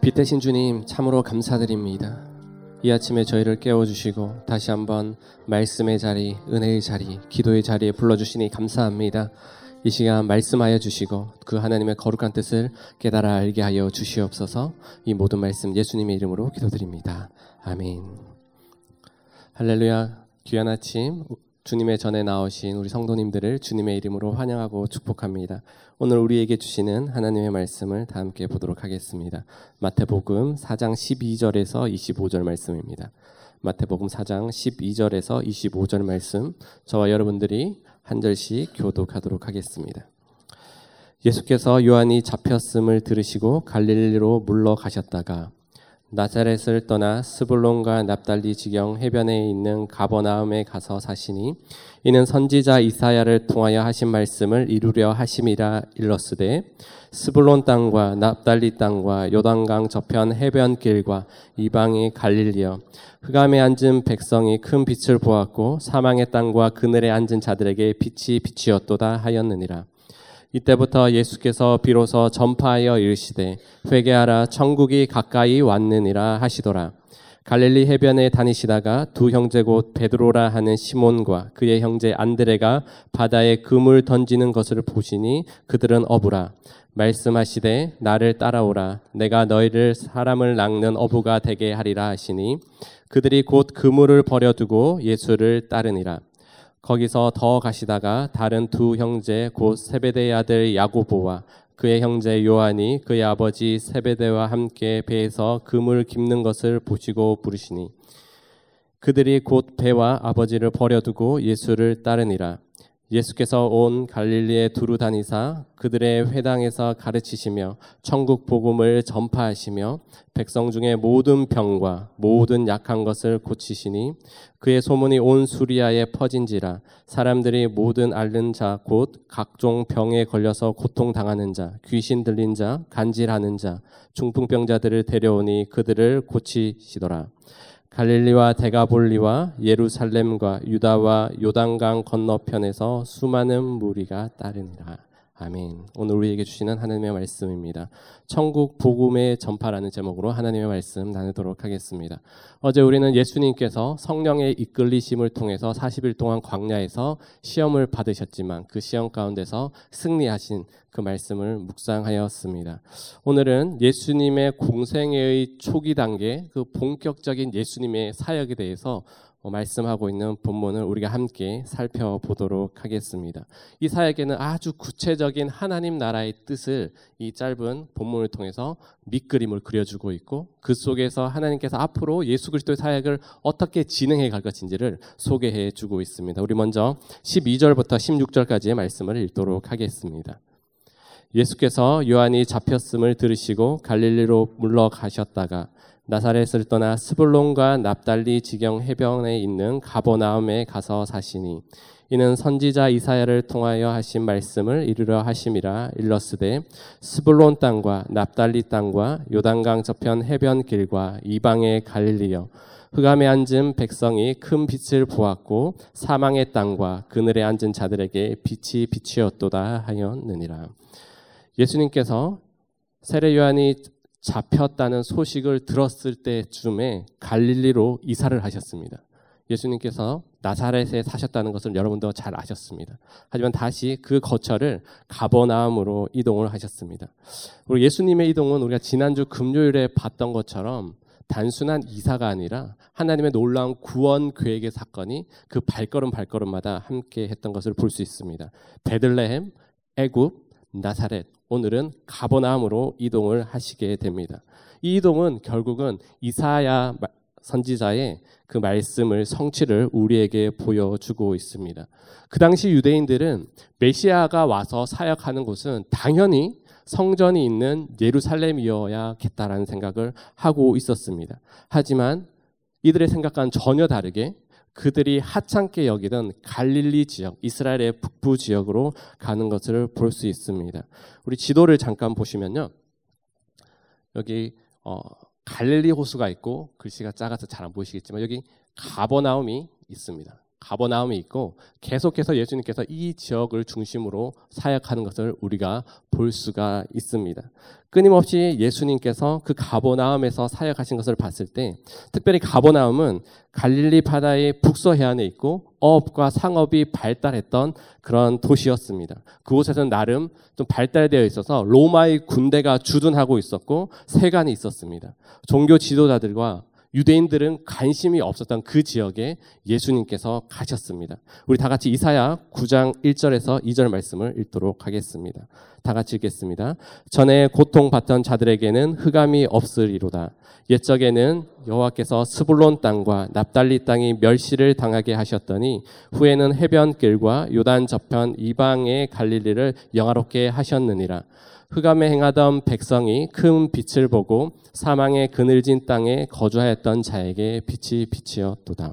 빛 대신 주님 참으로 감사드립니다. 이 아침에 저희를 깨워주시고 다시 한번 말씀의 자리, 은혜의 자리, 기도의 자리에 불러주시니 감사합니다. 이 시간 말씀하여 주시고 그 하나님의 거룩한 뜻을 깨달아 알게 하여 주시옵소서 이 모든 말씀 예수님의 이름으로 기도드립니다. 아멘. 할렐루야. 귀한 아침 주님의 전에 나오신 우리 성도님들을 주님의 이름으로 환영하고 축복합니다. 오늘 우리에게 주시는 하나님의 말씀을 다 함께 보도록 하겠습니다. 마태복음 4장 12절에서 25절 말씀입니다. 마태복음 4장 12절에서 25절 말씀 저와 여러분들이 한 절씩 교독하도록 하겠습니다. 예수께서 요한이 잡혔음을 들으시고 갈릴리로 물러가셨다가 나사렛을 떠나 스불론과 납달리 지경 해변에 있는 가버나움에 가서 사시니 이는 선지자 이사야를 통하여 하신 말씀을 이루려 하심이라 일렀으되 스불론 땅과 납달리 땅과 요단강 저편 해변 길과 이방의 갈릴리여 흑암에 앉은 백성이 큰 빛을 보았고 사망의 땅과 그늘에 앉은 자들에게 빛이 빛이었도다 하였느니라 이때부터 예수께서 비로소 전파하여 이르시되 회개하라 천국이 가까이 왔느니라 하시더라. 갈릴리 해변에 다니시다가 두 형제 곧 베드로라 하는 시몬과 그의 형제 안드레가 바다에 금을 던지는 것을 보시니 그들은 어부라. 말씀하시되 나를 따라오라. 내가 너희를 사람을 낚는 어부가 되게 하리라 하시니 그들이 곧 그물을 버려두고 예수를 따르니라 거기서 더 가시다가 다른 두 형제 곧 세베대의 아들 야고보와 그의 형제 요한이 그의 아버지 세베대와 함께 배에서 금을 깁는 것을 보시고 부르시니 그들이 곧 배와 아버지를 버려두고 예수를 따르니라 예수께서 온 갈릴리에 두루 다니사 그들의 회당에서 가르치시며 천국 복음을 전파하시며 백성 중에 모든 병과 모든 약한 것을 고치시니 그의 소문이 온 수리아에 퍼진지라 사람들이 모든 앓는 자 곧 각종 병에 걸려서 고통 당하는 자 귀신 들린 자 간질하는 자 중풍병자들을 데려오니 그들을 고치시더라 갈릴리와 데가볼리와 예루살렘과 유다와 요단강 건너편에서 수많은 무리가 따르니라. 아멘. 오늘 우리에게 주시는 하나님의 말씀입니다. 천국 복음의 전파라는 제목으로 하나님의 말씀 나누도록 하겠습니다. 어제 우리는 예수님께서 성령의 이끌리심을 통해서 40일 동안 광야에서 시험을 받으셨지만 그 시험 가운데서 승리하신 그 말씀을 묵상하였습니다. 오늘은 예수님의 공생의 초기 단계, 그 본격적인 예수님의 사역에 대해서 어, 말씀하고 있는 본문을 우리가 함께 살펴보도록 하겠습니다. 이 사역에는 아주 구체적인 하나님 나라의 뜻을 이 짧은 본문을 통해서 밑그림을 그려주고 있고 그 속에서 하나님께서 앞으로 예수 그리스도의 사역을 어떻게 진행해 갈 것인지를 소개해 주고 있습니다. 우리 먼저 12절부터 16절까지의 말씀을 읽도록 하겠습니다. 예수께서 요한이 잡혔음을 들으시고 갈릴리로 물러가셨다가 나사렛을 떠나 스불론과 납달리 지경 해변에 있는 가보나움에 가서 사시니 이는 선지자 이사야를 통하여 하신 말씀을 이루려 하심이라 일러스되 스불론 땅과 납달리 땅과 요단강 저편 해변 길과 이방의 갈릴리여 흑암에 앉은 백성이 큰 빛을 보았고 사망의 땅과 그늘에 앉은 자들에게 빛이 빛이었도다 하였느니라. 예수님께서 세례 요한이 잡혔다는 소식을 들었을 때쯤에 갈릴리로 이사를 하셨습니다. 예수님께서 나사렛에 사셨다는 것을 여러분도 잘 아셨습니다. 하지만 다시 그 거처를 가버나움으로 이동을 하셨습니다. 그리고 예수님의 이동은 우리가 지난주 금요일에 봤던 것처럼 단순한 이사가 아니라 하나님의 놀라운 구원 계획의 사건이 그 발걸음 발걸음마다 함께 했던 것을 볼 수 있습니다. 베들레헴, 애굽, 나사렛 오늘은 가버나움으로 이동을 하시게 됩니다. 이 이동은 결국은 이사야 선지자의 그 말씀을 성취를 우리에게 보여주고 있습니다. 그 당시 유대인들은 메시아가 와서 사역하는 곳은 당연히 성전이 있는 예루살렘이어야겠다라는 생각을 하고 있었습니다. 하지만 이들의 생각과는 전혀 다르게 그들이 하찮게 여기던 갈릴리 지역, 이스라엘의 북부 지역으로 가는 것을 볼 수 있습니다. 우리 지도를 잠깐 보시면요. 여기 어, 갈릴리 호수가 있고 글씨가 작아서 잘 안 보이시겠지만 여기 가버나움이 있습니다. 가버나움이 있고 계속해서 예수님께서 이 지역을 중심으로 사역하는 것을 우리가 볼 수가 있습니다. 끊임없이 예수님께서 그 가버나움에서 사역하신 것을 봤을 때 특별히 가버나움은 갈릴리 바다의 북서 해안에 있고 어업과 상업이 발달했던 그런 도시였습니다. 그곳에서는 나름 좀 발달되어 있어서 로마의 군대가 주둔하고 있었고 세관이 있었습니다. 종교 지도자들과 유대인들은 관심이 없었던 그 지역에 예수님께서 가셨습니다. 우리 다 같이 이사야 9장 1절에서 2절 말씀을 읽도록 하겠습니다. 다 같이 읽겠습니다. 전에 고통받던 자들에게는 흑암이 없으리로다. 옛적에는 여호와께서 스불론 땅과 납달리 땅이 멸시를 당하게 하셨더니 후에는 해변길과 요단 저편 이방의 갈릴리를 영화롭게 하셨느니라. 흑암에 행하던 백성이 큰 빛을 보고 사망의 그늘진 땅에 거주하였던 자에게 빛이 빛이었도다.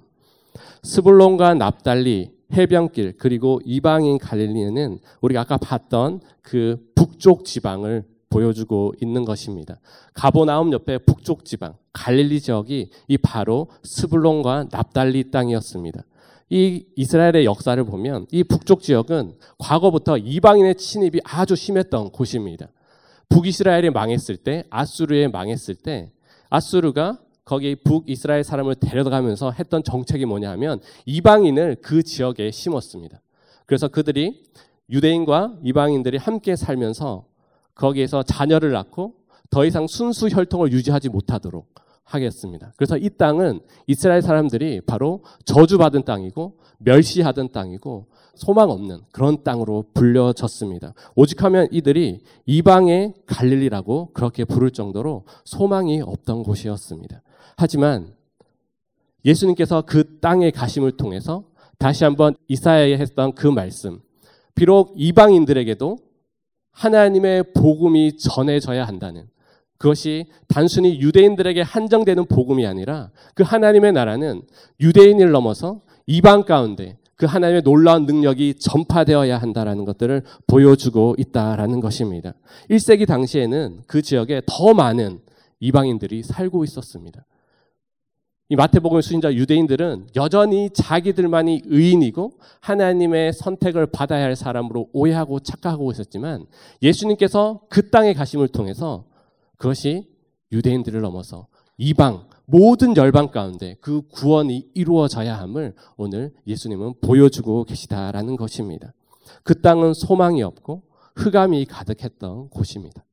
스불론과 납달리 해변길 그리고 이방인 갈릴리는 우리가 아까 봤던 그 북쪽 지방을 보여주고 있는 것입니다. 가보나움 옆에 북쪽 지방 갈릴리 지역이 이 바로 스불론과 납달리 땅이었습니다. 이 이스라엘의 역사를 보면 이 북쪽 지역은 과거부터 이방인의 침입이 아주 심했던 곳입니다. 북이스라엘이 망했을 때, 아수르에 망했을 때, 아수르가 거기 북이스라엘 사람을 데려가면서 했던 정책이 뭐냐 하면 이방인을 그 지역에 심었습니다. 그래서 그들이 유대인과 이방인들이 함께 살면서 거기에서 자녀를 낳고 더 이상 순수 혈통을 유지하지 못하도록 하겠습니다. 그래서 이 땅은 이스라엘 사람들이 바로 저주받은 땅이고 멸시하던 땅이고 소망 없는 그런 땅으로 불려졌습니다. 오직 하면 이들이 이방의 갈릴리라고 그렇게 부를 정도로 소망이 없던 곳이었습니다. 하지만 예수님께서 그 땅의 가심을 통해서 다시 한번 이사야에 했던 그 말씀, 비록 이방인들에게도 하나님의 복음이 전해져야 한다는 그것이 단순히 유대인들에게 한정되는 복음이 아니라 그 하나님의 나라는 유대인을 넘어서 이방 가운데 그 하나님의 놀라운 능력이 전파되어야 한다라는 것들을 보여주고 있다라는 것입니다. 1세기 당시에는 그 지역에 더 많은 이방인들이 살고 있었습니다. 이 마태복음 수신자 유대인들은 여전히 자기들만이 의인이고 하나님의 선택을 받아야 할 사람으로 오해하고 착각하고 있었지만 예수님께서 그 땅에 가심을 통해서 그것이 유대인들을 넘어서 이방 모든 열방 가운데 그 구원이 이루어져야 함을 오늘 예수님은 보여주고 계시다라는 것입니다. 그 땅은 소망이 없고 흑암이 가득했던 곳입니다.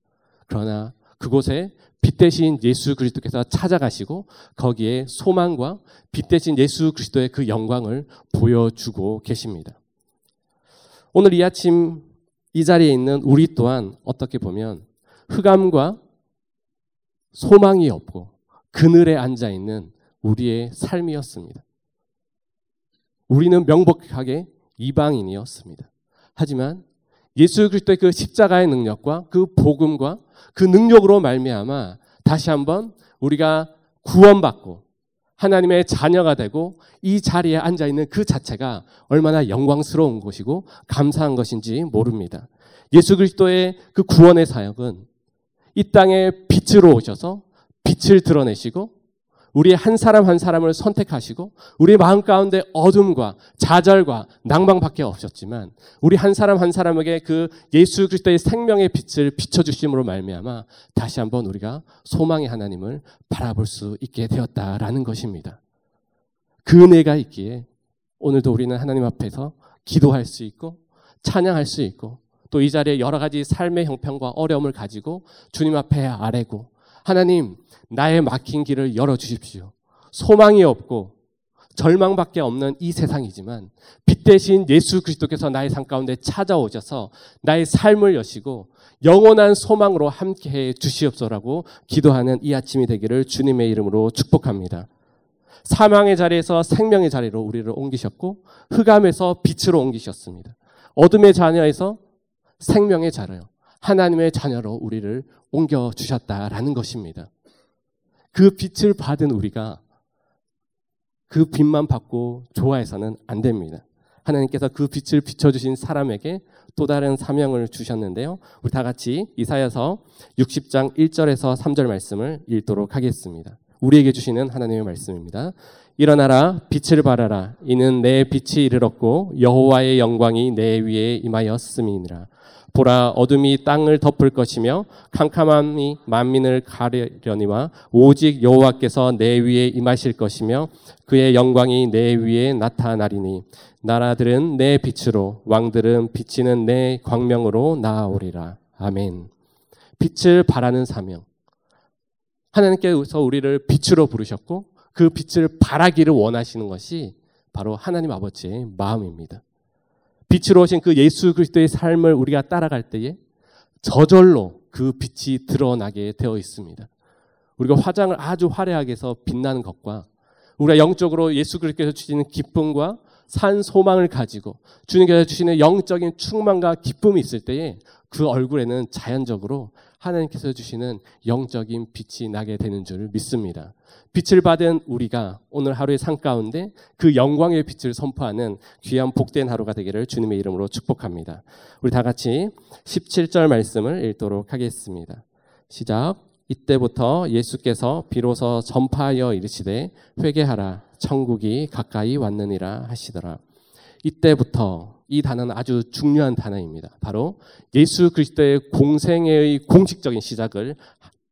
그러나 그곳에 빛 대신 예수 그리스도께서 찾아가시고 거기에 소망과 빛 대신 예수 그리스도의 그 영광을 보여주고 계십니다. 오늘 이 아침 이 자리에 있는 우리 또한 어떻게 보면 흑암과 소망이 없고 그늘에 앉아 있는 우리의 삶이었습니다. 우리는 명백하게 이방인이었습니다. 하지만 예수 그리스도의 그 십자가의 능력과 그 복음과 그 능력으로 말미암아 다시 한번 우리가 구원받고 하나님의 자녀가 되고 이 자리에 앉아 있는 그 자체가 얼마나 영광스러운 것이고 감사한 것인지 모릅니다. 예수 그리스도의 그 구원의 사역은 이 땅에 빛으로 오셔서 빛을 드러내시고 우리 한 사람 한 사람을 선택하시고 우리 마음 가운데 어둠과 좌절과 낭망밖에 없었지만 우리 한 사람 한 사람에게 그 예수 그리스도의 생명의 빛을 비춰 주심으로 말미암아 다시 한번 우리가 소망의 하나님을 바라볼 수 있게 되었다라는 것입니다. 그 은혜가 있기에 오늘도 우리는 하나님 앞에서 기도할 수 있고 찬양할 수 있고 또 이 자리에 여러 가지 삶의 형편과 어려움을 가지고 주님 앞에 아뢰고 하나님, 나의 막힌 길을 열어 주십시오. 소망이 없고 절망밖에 없는 이 세상이지만 빛 대신 예수 그리스도께서 나의 삶 가운데 찾아오셔서 나의 삶을 여시고 영원한 소망으로 함께해 주시옵소라고 기도하는 이 아침이 되기를 주님의 이름으로 축복합니다. 사망의 자리에서 생명의 자리로 우리를 옮기셨고 흑암에서 빛으로 옮기셨습니다. 어둠의 자녀에서 생명의 자녀요. 하나님의 자녀로 우리를 옮겨 주셨다라는 것입니다. 그 빛을 받은 우리가 그 빛만 받고 좋아해서는 안 됩니다. 하나님께서 그 빛을 비춰주신 사람에게 또 다른 사명을 주셨는데요. 우리 다 같이 이사여서 60장 1절에서 3절 말씀을 읽도록 하겠습니다. 우리에게 주시는 하나님의 말씀입니다. 일어나라 빛을 발하라. 이는 내 빛이 이르렀고 여호와의 영광이 내 위에 임하였음이니라. 보라 어둠이 땅을 덮을 것이며 캄캄함이 만민을 가려니와 오직 여호와께서 내 위에 임하실 것이며 그의 영광이 내 위에 나타나리니 나라들은 내 빛으로 왕들은 비치는 내 광명으로 나아오리라. 아멘. 빛을 발하는 사명 하나님께서 우리를 빛으로 부르셨고 그 빛을 발하기를 원하시는 것이 바로 하나님 아버지의 마음입니다. 빛으로 오신 그 예수 그리스도의 삶을 우리가 따라갈 때에 저절로 그 빛이 드러나게 되어 있습니다. 우리가 화장을 아주 화려하게 해서 빛나는 것과 우리가 영적으로 예수 그리스도께서 주시는 기쁨과 산 소망을 가지고 주님께서 주시는 영적인 충만과 기쁨이 있을 때에 그 얼굴에는 자연적으로 하나님께서 주시는 영적인 빛이 나게 되는 줄 믿습니다. 빛을 받은 우리가 오늘 하루의 삶 가운데 그 영광의 빛을 선포하는 귀한 복된 하루가 되기를 주님의 이름으로 축복합니다. 우리 다 같이 17절 말씀을 읽도록 하겠습니다. 시작. 이때부터 예수께서 비로소 전파하여 이르시되 회개하라 천국이 가까이 왔느니라 하시더라. 이때부터 이 단어는 아주 중요한 단어입니다. 바로 예수 그리스도의 공생의 공식적인 시작을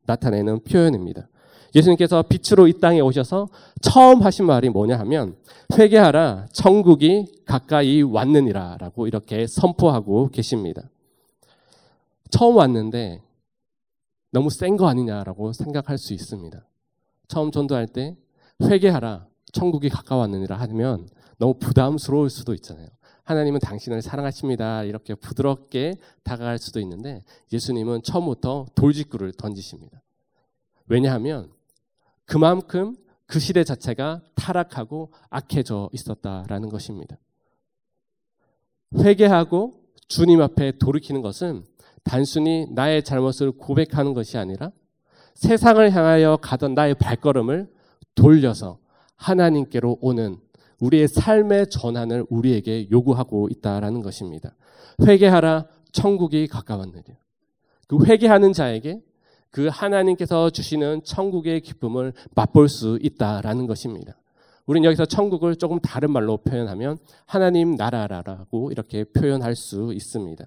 나타내는 표현입니다. 예수님께서 빛으로 이 땅에 오셔서 처음 하신 말이 뭐냐 하면 회개하라 천국이 가까이 왔느니라라고 이렇게 선포하고 계십니다. 처음 왔는데 너무 센 거 아니냐라고 생각할 수 있습니다. 처음 전도할 때 회개하라 천국이 가까웠느니라 하면 너무 부담스러울 수도 있잖아요. 하나님은 당신을 사랑하십니다. 이렇게 부드럽게 다가갈 수도 있는데 예수님은 처음부터 돌직구를 던지십니다. 왜냐하면 그만큼 그 시대 자체가 타락하고 악해져 있었다라는 것입니다. 회개하고 주님 앞에 돌이키는 것은 단순히 나의 잘못을 고백하는 것이 아니라 세상을 향하여 가던 나의 발걸음을 돌려서 하나님께로 오는 우리의 삶의 전환을 우리에게 요구하고 있다라는 것입니다. 회개하라 천국이 가까웠느냐. 그 회개하는 자에게 그 하나님께서 주시는 천국의 기쁨을 맛볼 수 있다라는 것입니다. 우리는 여기서 천국을 조금 다른 말로 표현하면 하나님 나라라고 이렇게 표현할 수 있습니다.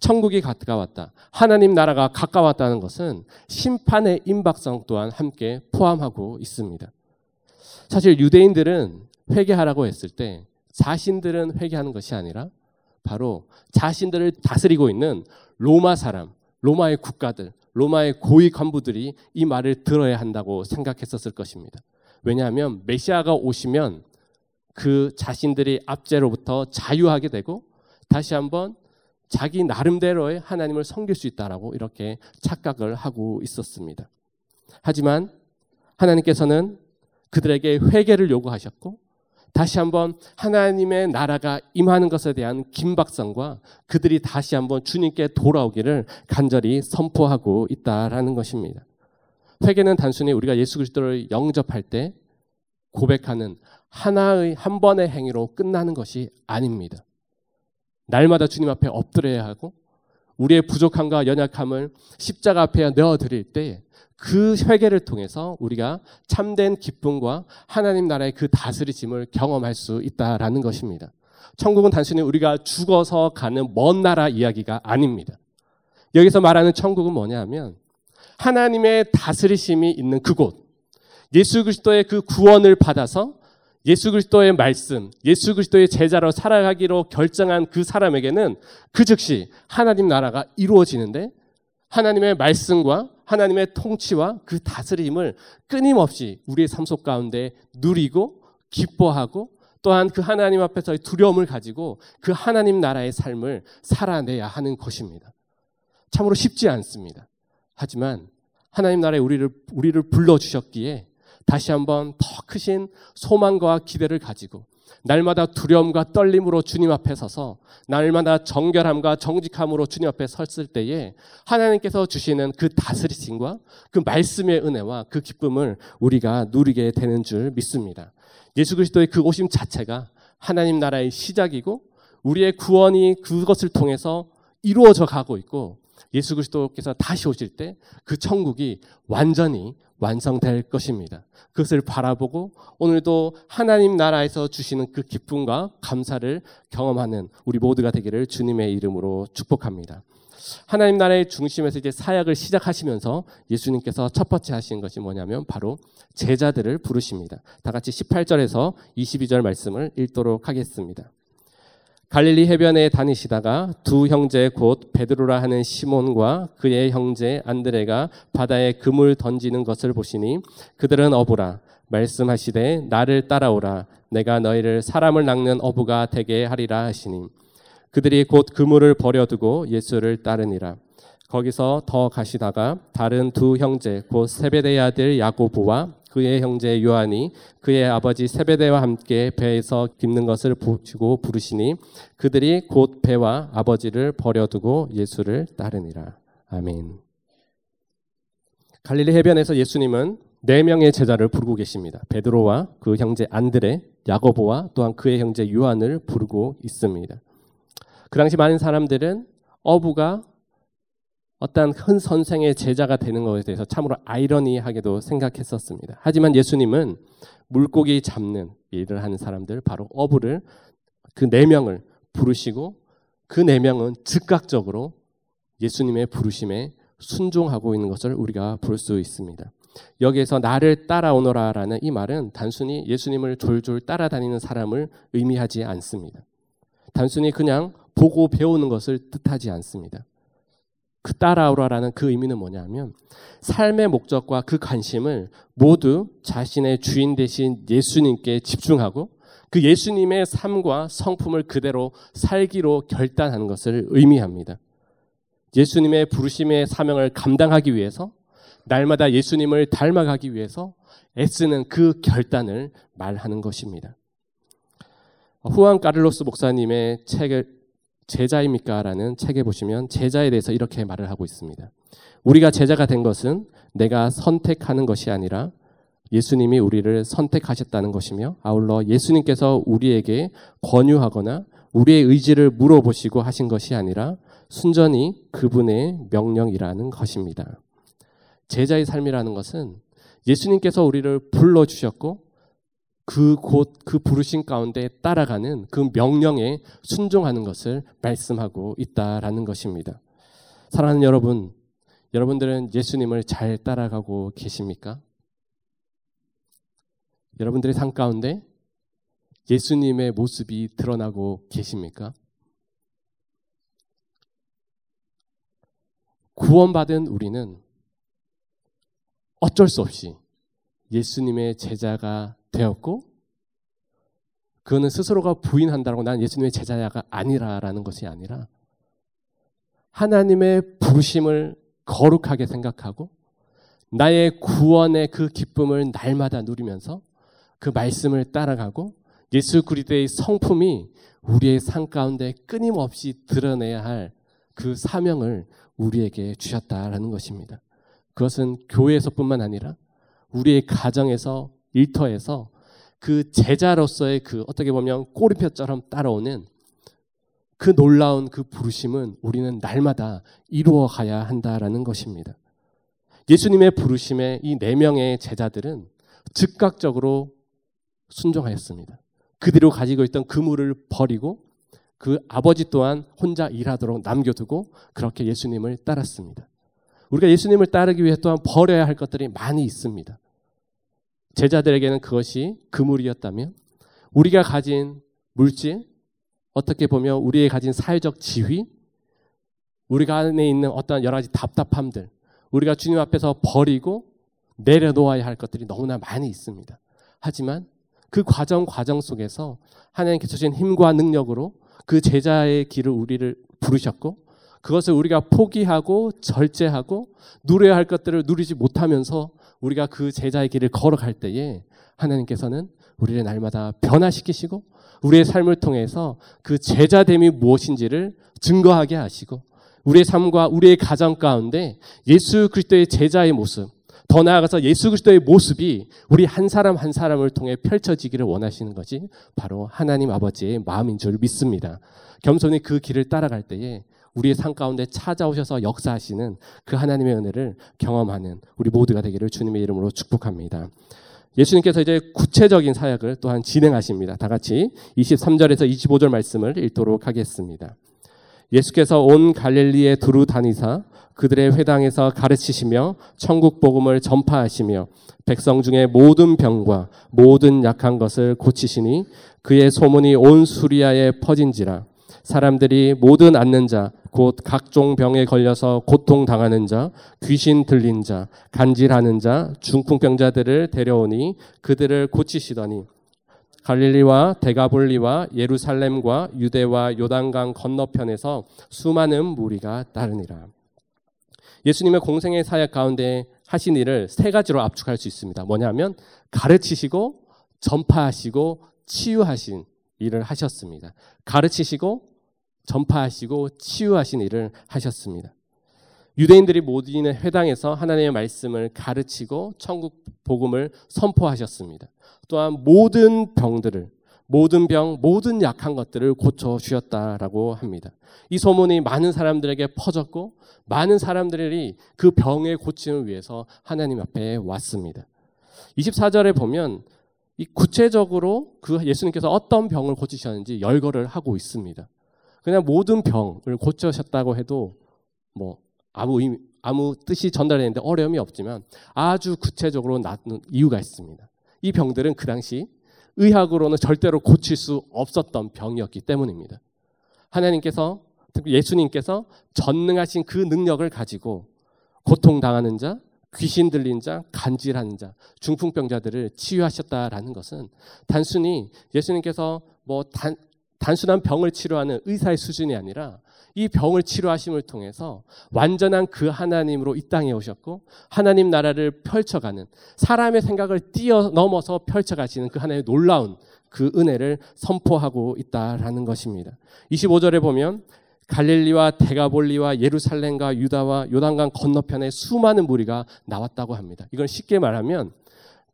천국이 가까웠다. 하나님 나라가 가까웠다는 것은 심판의 임박성 또한 함께 포함하고 있습니다. 사실 유대인들은 회개하라고 했을 때 자신들은 회개하는 것이 아니라 바로 자신들을 다스리고 있는 로마 사람, 로마의 국가들, 로마의 고위 간부들이 이 말을 들어야 한다고 생각했었을 것입니다. 왜냐하면 메시아가 오시면 그 자신들이 압제로부터 자유하게 되고 다시 한번 자기 나름대로의 하나님을 섬길 수 있다라고 이렇게 착각을 하고 있었습니다. 하지만 하나님께서는 그들에게 회개를 요구하셨고 다시 한번 하나님의 나라가 임하는 것에 대한 긴박성과 그들이 다시 한번 주님께 돌아오기를 간절히 선포하고 있다라는 것입니다. 회개는 단순히 우리가 예수 그리스도를 영접할 때 고백하는 하나의 한 번의 행위로 끝나는 것이 아닙니다. 날마다 주님 앞에 엎드려야 하고 우리의 부족함과 연약함을 십자가 앞에 내어 드릴 때 그 회개를 통해서 우리가 참된 기쁨과 하나님 나라의 그 다스리심을 경험할 수 있다라는 것입니다. 천국은 단순히 우리가 죽어서 가는 먼 나라 이야기가 아닙니다. 여기서 말하는 천국은 뭐냐면 하나님의 다스리심이 있는 그곳, 예수 그리스도의 그 구원을 받아서 예수 그리스도의 말씀, 예수 그리스도의 제자로 살아가기로 결정한 그 사람에게는 그 즉시 하나님 나라가 이루어지는데 하나님의 말씀과 하나님의 통치와 그 다스림을 끊임없이 우리의 삶 속 가운데 누리고 기뻐하고 또한 그 하나님 앞에서의 두려움을 가지고 그 하나님 나라의 삶을 살아내야 하는 것입니다. 참으로 쉽지 않습니다. 하지만 하나님 나라에 우리를 우리를 불러 주셨기에 다시 한번 더 크신 소망과 기대를 가지고 날마다 두려움과 떨림으로 주님 앞에 서서 날마다 정결함과 정직함으로 주님 앞에 섰을 때에 하나님께서 주시는 그 다스리심과 그 말씀의 은혜와 그 기쁨을 우리가 누리게 되는 줄 믿습니다. 예수 그리스도의 그 오심 자체가 하나님 나라의 시작이고 우리의 구원이 그것을 통해서 이루어져 가고 있고 예수 그리스도께서 다시 오실 때 그 천국이 완전히 완성될 것입니다. 그것을 바라보고 오늘도 하나님 나라에서 주시는 그 기쁨과 감사를 경험하는 우리 모두가 되기를 주님의 이름으로 축복합니다. 하나님 나라의 중심에서 이제 사역을 시작하시면서 예수님께서 첫 번째 하신 것이 뭐냐면 바로 제자들을 부르십니다. 다 같이 18절에서 22절 말씀을 읽도록 하겠습니다. 갈릴리 해변에 다니시다가 두 형제 곧 베드로라 하는 시몬과 그의 형제 안드레가 바다에 금을 던지는 것을 보시니 그들은 어부라 말씀하시되 나를 따라오라 내가 너희를 사람을 낚는 어부가 되게 하리라 하시니 그들이 곧 그물을 버려두고 예수를 따르니라. 거기서 더 가시다가 다른 두 형제 곧 세베대의 아들 야고보와 그의 형제 요한이 그의 아버지 세베대와 함께 배에서 깁는 것을 보시고 부르시니 그들이 곧 배와 아버지를 버려두고 예수를 따르니라. 아멘. 갈릴리 해변에서 예수님은 네 명의 제자를 부르고 계십니다. 베드로와 그 형제 안드레, 야고보와 또한 그의 형제 요한을 부르고 있습니다. 그 당시 많은 사람들은 어부가 어떠한 큰 선생의 제자가 되는 것에 대해서 참으로 아이러니하게도 생각했었습니다. 하지만 예수님은 물고기 잡는 일을 하는 사람들, 바로 어부를 그 네 명을 부르시고 그 네 명은 즉각적으로 예수님의 부르심에 순종하고 있는 것을 우리가 볼 수 있습니다. 여기에서 나를 따라오너라라는 이 말은 단순히 예수님을 졸졸 따라다니는 사람을 의미하지 않습니다. 단순히 그냥 보고 배우는 것을 뜻하지 않습니다. 그 따라오라라는 그 의미는 뭐냐면 삶의 목적과 그 관심을 모두 자신의 주인 대신 예수님께 집중하고 그 예수님의 삶과 성품을 그대로 살기로 결단하는 것을 의미합니다. 예수님의 부르심의 사명을 감당하기 위해서 날마다 예수님을 닮아가기 위해서 애쓰는 그 결단을 말하는 것입니다. 후안 까를로스 목사님의 책을 제자입니까? 라는 책에 보시면 제자에 대해서 이렇게 말을 하고 있습니다. 우리가 제자가 된 것은 내가 선택하는 것이 아니라 예수님이 우리를 선택하셨다는 것이며 아울러 예수님께서 우리에게 권유하거나 우리의 의지를 물어보시고 하신 것이 아니라 순전히 그분의 명령이라는 것입니다. 제자의 삶이라는 것은 예수님께서 우리를 불러주셨고 그곳그 그 부르신 가운데 따라가는 그 명령에 순종하는 것을 말씀하고 있다라는 것입니다. 사랑하는 여러분, 여러분들은 예수님을 잘 따라가고 계십니까? 여러분들의 삶 가운데 예수님의 모습이 드러나고 계십니까? 구원받은 우리는 어쩔 수 없이 예수님의 제자가 되었고 그는 스스로가 부인한다고 난 예수님의 제자가 아니라라는 것이 아니라 하나님의 부르심을 거룩하게 생각하고 나의 구원의 그 기쁨을 날마다 누리면서 그 말씀을 따라가고 예수 그리스도의 성품이 우리의 삶 가운데 끊임없이 드러내야 할 그 사명을 우리에게 주셨다라는 것입니다. 그것은 교회에서뿐만 아니라 우리의 가정에서 일터에서 그 제자로서의 그 어떻게 보면 꼬리표처럼 따라오는 그 놀라운 그 부르심은 우리는 날마다 이루어 가야 한다라는 것입니다. 예수님의 부르심에 이 네 명의 제자들은 즉각적으로 순종하였습니다. 그대로 가지고 있던 그물을 버리고 그 아버지 또한 혼자 일하도록 남겨두고 그렇게 예수님을 따랐습니다. 우리가 예수님을 따르기 위해 또한 버려야 할 것들이 많이 있습니다. 제자들에게는 그것이 그물이었다면 우리가 가진 물질, 어떻게 보면 우리의 가진 사회적 지위, 우리가 안에 있는 어떤 여러 가지 답답함들, 우리가 주님 앞에서 버리고 내려놓아야 할 것들이 너무나 많이 있습니다. 하지만 그 과정 과정 속에서 하나님께서 주신 힘과 능력으로 그 제자의 길을 우리를 부르셨고 그것을 우리가 포기하고 절제하고 누려야 할 것들을 누리지 못하면서 우리가 그 제자의 길을 걸어갈 때에 하나님께서는 우리를 날마다 변화시키시고 우리의 삶을 통해서 그 제자됨이 무엇인지를 증거하게 하시고 우리의 삶과 우리의 가정 가운데 예수 그리스도의 제자의 모습 더 나아가서 예수 그리스도의 모습이 우리 한 사람 한 사람을 통해 펼쳐지기를 원하시는 것이 바로 하나님 아버지의 마음인 줄 믿습니다. 겸손히 그 길을 따라갈 때에 우리의 삶 가운데 찾아오셔서 역사하시는 그 하나님의 은혜를 경험하는 우리 모두가 되기를 주님의 이름으로 축복합니다. 예수님께서 이제 구체적인 사역을 또한 진행하십니다. 다 같이 23절에서 25절 말씀을 읽도록 하겠습니다. 예수께서 온 갈릴리에 두루 다니사 그들의 회당에서 가르치시며 천국 복음을 전파하시며 백성 중에 모든 병과 모든 약한 것을 고치시니 그의 소문이 온 수리아에 퍼진지라 사람들이 모든 앓는 자, 곧 각종 병에 걸려서 고통 당하는 자, 귀신 들린 자, 간질하는 자, 중풍병자들을 데려오니 그들을 고치시더니 갈릴리와 대가볼리와 예루살렘과 유대와 요단강 건너편에서 수많은 무리가 따르니라. 예수님의 공생의 사역 가운데 하신 일을 세 가지로 압축할 수 있습니다. 뭐냐면 가르치시고 전파하시고 치유하신 일을 하셨습니다. 가르치시고 전파하시고 치유하신 일을 하셨습니다. 유대인들이 모이는 회당에서 하나님의 말씀을 가르치고 천국 복음을 선포하셨습니다. 또한 모든 병들을 모든 병, 모든 약한 것들을 고쳐 주셨다라고 합니다. 이 소문이 많은 사람들에게 퍼졌고 많은 사람들이 그 병의 고침을 위해서 하나님 앞에 왔습니다. 24절에 보면 이 구체적으로 그 예수님께서 어떤 병을 고치셨는지 열거를 하고 있습니다. 그냥 모든 병을 고쳐셨다고 해도 뭐 아무 의미, 아무 뜻이 전달되는데 어려움이 없지만 아주 구체적으로 낳는 이유가 있습니다. 이 병들은 그 당시 의학으로는 절대로 고칠 수 없었던 병이었기 때문입니다. 하나님께서 예수님께서 전능하신 그 능력을 가지고 고통 당하는 자, 귀신 들린 자, 간질하는 자, 중풍병자들을 치유하셨다라는 것은 단순히 예수님께서 뭐 단, 단순한 병을 치료하는 의사의 수준이 아니라 이 병을 치료하심을 통해서 완전한 그 하나님으로 이 땅에 오셨고 하나님 나라를 펼쳐가는 사람의 생각을 뛰어넘어서 펼쳐가시는 그 하나님의 놀라운 그 은혜를 선포하고 있다라는 것입니다. 25절에 보면 갈릴리와 대가볼리와 예루살렘과 유다와 요단강 건너편에 수많은 무리가 나왔다고 합니다. 이건 쉽게 말하면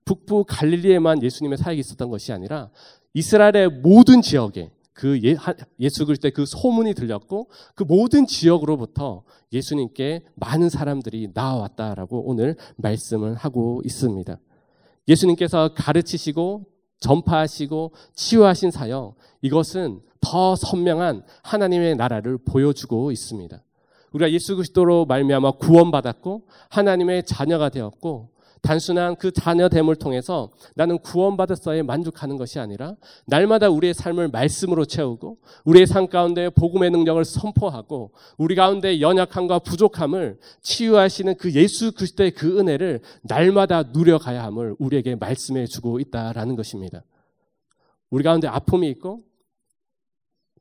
북부 갈릴리에만 예수님의 사역이 있었던 것이 아니라 이스라엘의 모든 지역에 그 예, 수 그리스도의 그 소문이 들렸고 그 모든 지역으로부터 예수님께 많은 사람들이 나왔다라고 오늘 말씀을 하고 있습니다. 예수님께서 가르치시고 전파하시고 치유하신 사역 이것은 더 선명한 하나님의 나라를 보여주고 있습니다. 우리가 예수 그리스도로 말미암아 구원받았고 하나님의 자녀가 되었고 단순한 그 자녀 됨을 통해서 나는 구원받았어에 만족하는 것이 아니라 날마다 우리의 삶을 말씀으로 채우고 우리의 삶 가운데 복음의 능력을 선포하고 우리 가운데 연약함과 부족함을 치유하시는 그 예수 그리스도의 그 은혜를 날마다 누려가야 함을 우리에게 말씀해 주고 있다라는 것입니다. 우리 가운데 아픔이 있고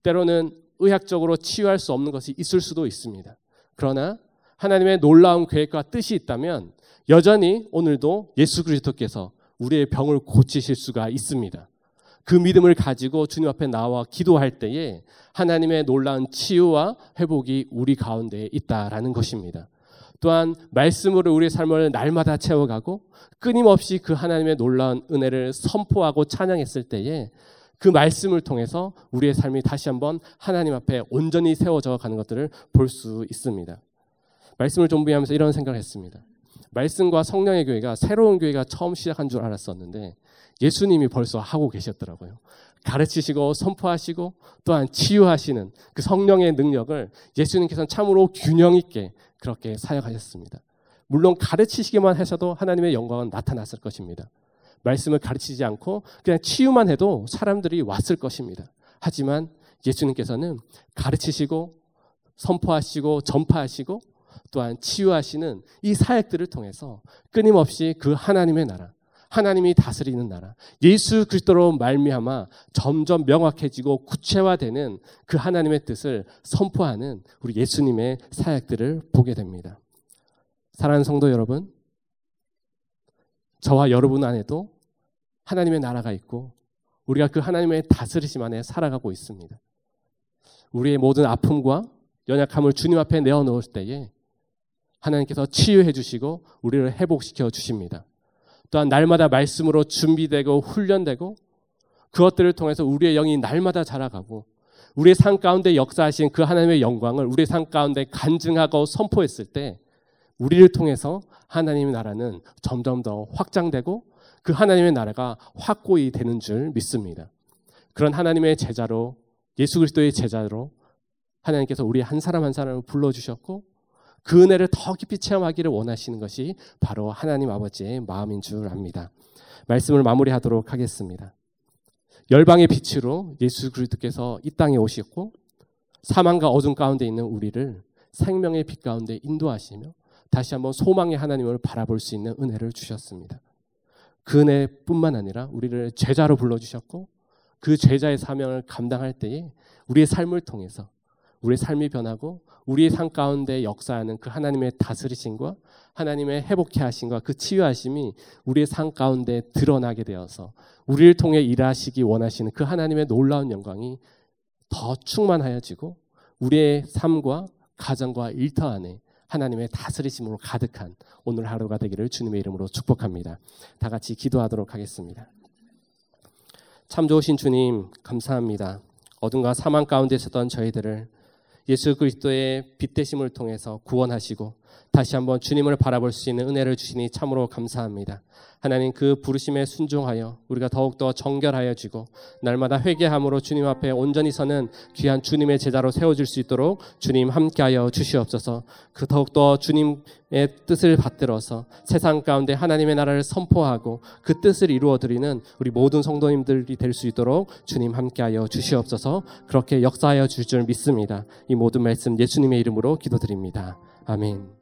때로는 의학적으로 치유할 수 없는 것이 있을 수도 있습니다. 그러나 하나님의 놀라운 계획과 뜻이 있다면 여전히 오늘도 예수 그리스도께서 우리의 병을 고치실 수가 있습니다. 그 믿음을 가지고 주님 앞에 나와 기도할 때에 하나님의 놀라운 치유와 회복이 우리 가운데 있다라는 것입니다. 또한 말씀으로 우리의 삶을 날마다 채워가고 끊임없이 그 하나님의 놀라운 은혜를 선포하고 찬양했을 때에 그 말씀을 통해서 우리의 삶이 다시 한번 하나님 앞에 온전히 세워져 가는 것들을 볼 수 있습니다. 말씀을 준비하면서 이런 생각을 했습니다. 말씀과 성령의 교회가 새로운 교회가 처음 시작한 줄 알았었는데 예수님이 벌써 하고 계셨더라고요. 가르치시고 선포하시고 또한 치유하시는 그 성령의 능력을 예수님께서는 참으로 균형 있게 그렇게 사역하셨습니다. 물론 가르치시기만 하셔도 하나님의 영광은 나타났을 것입니다. 말씀을 가르치지 않고 그냥 치유만 해도 사람들이 왔을 것입니다. 하지만 예수님께서는 가르치시고 선포하시고 전파하시고 또한 치유하시는 이 사역들을 통해서 끊임없이 그 하나님의 나라, 하나님이 다스리는 나라, 예수 그리스도로 말미암아 점점 명확해지고 구체화되는 그 하나님의 뜻을 선포하는 우리 예수님의 사역들을 보게 됩니다. 사랑하는 성도 여러분, 저와 여러분 안에도 하나님의 나라가 있고 우리가 그 하나님의 다스리심 안에 살아가고 있습니다. 우리의 모든 아픔과 연약함을 주님 앞에 내어놓을 때에 하나님께서 치유해 주시고 우리를 회복시켜 주십니다. 또한 날마다 말씀으로 준비되고 훈련되고 그것들을 통해서 우리의 영이 날마다 자라가고 우리의 삶 가운데 역사하신 그 하나님의 영광을 우리의 삶 가운데 간증하고 선포했을 때 우리를 통해서 하나님의 나라는 점점 더 확장되고 그 하나님의 나라가 확고히 되는 줄 믿습니다. 그런 하나님의 제자로 예수 그리스도의 제자로 하나님께서 우리 한 사람 한 사람을 불러 주셨고 그 은혜를 더 깊이 체험하기를 원하시는 것이 바로 하나님 아버지의 마음인 줄 압니다. 말씀을 마무리하도록 하겠습니다. 열방의 빛으로 예수 그리스도께서 이 땅에 오셨고 사망과 어둠 가운데 있는 우리를 생명의 빛 가운데 인도하시며 다시 한번 소망의 하나님을 바라볼 수 있는 은혜를 주셨습니다. 그 은혜뿐만 아니라 우리를 제자로 불러주셨고 그 제자의 사명을 감당할 때에 우리의 삶을 통해서 우리의 삶이 변하고 우리의 삶 가운데 역사하는 그 하나님의 다스리심과 하나님의 회복해 하심과 그 치유하심이 우리의 삶 가운데 드러나게 되어서 우리를 통해 일하시기 원하시는 그 하나님의 놀라운 영광이 더 충만하여지고 우리의 삶과 가정과 일터 안에 하나님의 다스리심으로 가득한 오늘 하루가 되기를 주님의 이름으로 축복합니다. 다 같이 기도하도록 하겠습니다. 참 좋으신 주님 감사합니다. 어둠과 사망 가운데 있었던 저희들을 예수 그리스도의 빛 되심을 통해서 구원하시고 다시 한번 주님을 바라볼 수 있는 은혜를 주시니 참으로 감사합니다. 하나님 그 부르심에 순종하여 우리가 더욱더 정결하여 지고 날마다 회개함으로 주님 앞에 온전히 서는 귀한 주님의 제자로 세워질 수 있도록 주님 함께하여 주시옵소서 그 더욱더 주님의 뜻을 받들어서 세상 가운데 하나님의 나라를 선포하고 그 뜻을 이루어드리는 우리 모든 성도님들이 될 수 있도록 주님 함께하여 주시옵소서 그렇게 역사하여 줄 줄 믿습니다. 이 모든 말씀 예수님의 이름으로 기도드립니다. 아멘.